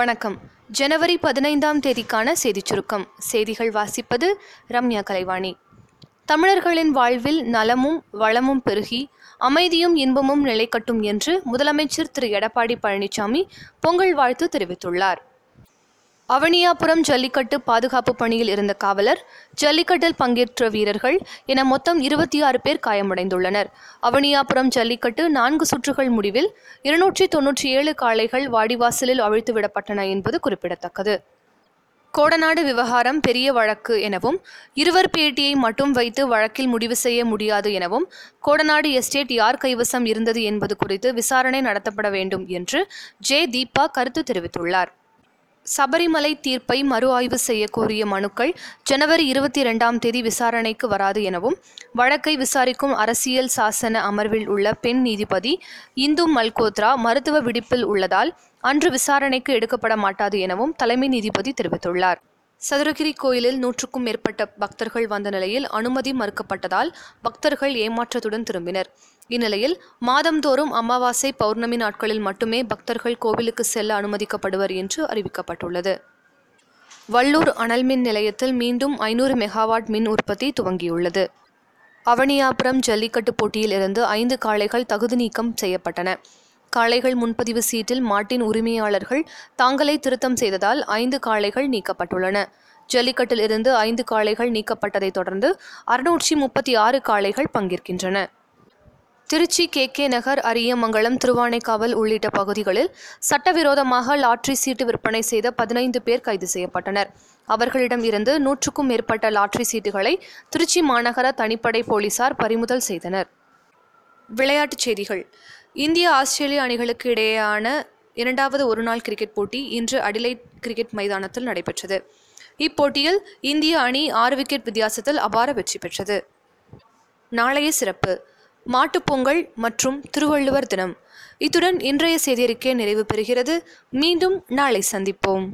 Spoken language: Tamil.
வணக்கம். ஜனவரி பதினைந்தாம் தேதிக்கான செய்திச் சுருக்கம். செய்திகள் வாசிப்பது ரம்யா கலைவாணி. தமிழர்களின் வாழ்வில் நலமும் வளமும் பெருகி அமைதியும் இன்பமும் நிலைக்கட்டும் என்று முதலமைச்சர் திரு. எடப்பாடி பழனிசாமி பொங்கல் வாழ்த்து தெரிவித்துள்ளார். அவனியாபுரம் ஜல்லிக்கட்டு பாதுகாப்பு பணியில் இருந்த காவலர் ஜல்லிக்கட்டில் பங்கேற்ற வீரர்கள் என மொத்தம் இருபத்தி ஆறு பேர் காயமடைந்துள்ளனர். அவனியாபுரம் ஜல்லிக்கட்டு நான்கு சுற்றுகள் முடிவில் இருநூற்றி தொன்னூற்றி ஏழு காளைகள் வாடிவாசலில் அவிழ்த்துவிடப்பட்டன என்பது குறிப்பிடத்தக்கது. கோடநாடு விவகாரம் பெரிய வழக்கு எனவும் இருவர் பேட்டியை மட்டும் வைத்து வழக்கில் முடிவு செய்ய முடியாது எனவும் கோடநாடு எஸ்டேட் யார் கைவசம் இருந்தது என்பது குறித்து விசாரணை நடத்தப்பட வேண்டும் என்று ஜே. தீபா கருத்து தெரிவித்துள்ளார். சபரிமலை தீர்ப்பை மறு ஆய்வு செய்ய கோரிய மனுக்கள் ஜனவரி இருபத்தி இரண்டாம் தேதி விசாரணைக்கு வராது எனவும் வழக்கை விசாரிக்கும் அரசியல் சாசன அமர்வில் உள்ள பெண் நீதிபதி இந்து மல்கோத்ரா மருத்துவ விடுப்பில் உள்ளதால் அன்று விசாரணைக்கு எடுக்கப்பட மாட்டாது எனவும் தலைமை நீதிபதி தெரிவித்துள்ளார். சதுரகிரி கோயிலில் நூற்றுக்கும் மேற்பட்ட பக்தர்கள் வந்த நிலையில் அனுமதி மறுக்கப்பட்டதால் பக்தர்கள் ஏமாற்றத்துடன் திரும்பினர். இந்நிலையில் மாதந்தோறும் அமாவாசை பௌர்ணமி நாட்களில் மட்டுமே பக்தர்கள் கோவிலுக்கு செல்ல அனுமதிக்கப்படுவர் என்று அறிவிக்கப்பட்டுள்ளது. வள்ளூர் அனல்மின் நிலையத்தில் மீண்டும் ஐநூறு மெகாவாட் மின் உற்பத்தி துவங்கியுள்ளது. அவனியாபுரம் ஜல்லிக்கட்டு போட்டியில் இருந்து ஐந்து காளைகள் தகுதி நீக்கம் செய்யப்பட்டன. காளைகள் முன்பதிவு சீட்டில் மாட்டின் உரிமையாளர்கள் தாங்களே திருத்தம் செய்ததால் ஐந்து காளைகள் நீக்கப்பட்டுள்ளன. ஜல்லிக்கட்டில் இருந்து ஐந்து காளைகள் நீக்கப்பட்டதைத் தொடர்ந்து அறுநூற்றி முப்பத்தி ஆறு காளைகள் பங்கேற்கின்றன. திருச்சி கே. கே. நகர் அரியமங்கலம் திருவானைக்காவல் உள்ளிட்ட பகுதிகளில் சட்டவிரோதமாக லாட்ரி சீட்டு விற்பனை செய்த பதினைந்து பேர் கைது செய்யப்பட்டனர். அவர்களிடம் இருந்து நூற்றுக்கும் மேற்பட்ட லாட்ரி சீட்டுகளை திருச்சி மாநகர தனிப்படை போலீசார் பறிமுதல் செய்தனர். விளையாட்டுச் செய்திகள். இந்திய ஆஸ்திரேலிய அணிகளுக்கு இடையேயான இரண்டாவது ஒருநாள் கிரிக்கெட் போட்டி இன்று அடிலைட் கிரிக்கெட் மைதானத்தில் நடைபெற்றது. இப்போட்டியில் இந்திய அணி ஆறு விக்கெட் வித்தியாசத்தில் அபார வெற்றி பெற்றது. நாளைய சிறப்பு. மாட்டுப்பொங்கல் மற்றும் திருவள்ளுவர் தினம். இத்துடன் இன்றைய செய்தியறிக்கை நிறைவு பெறுகிறது. மீண்டும் நாளை சந்திப்போம்.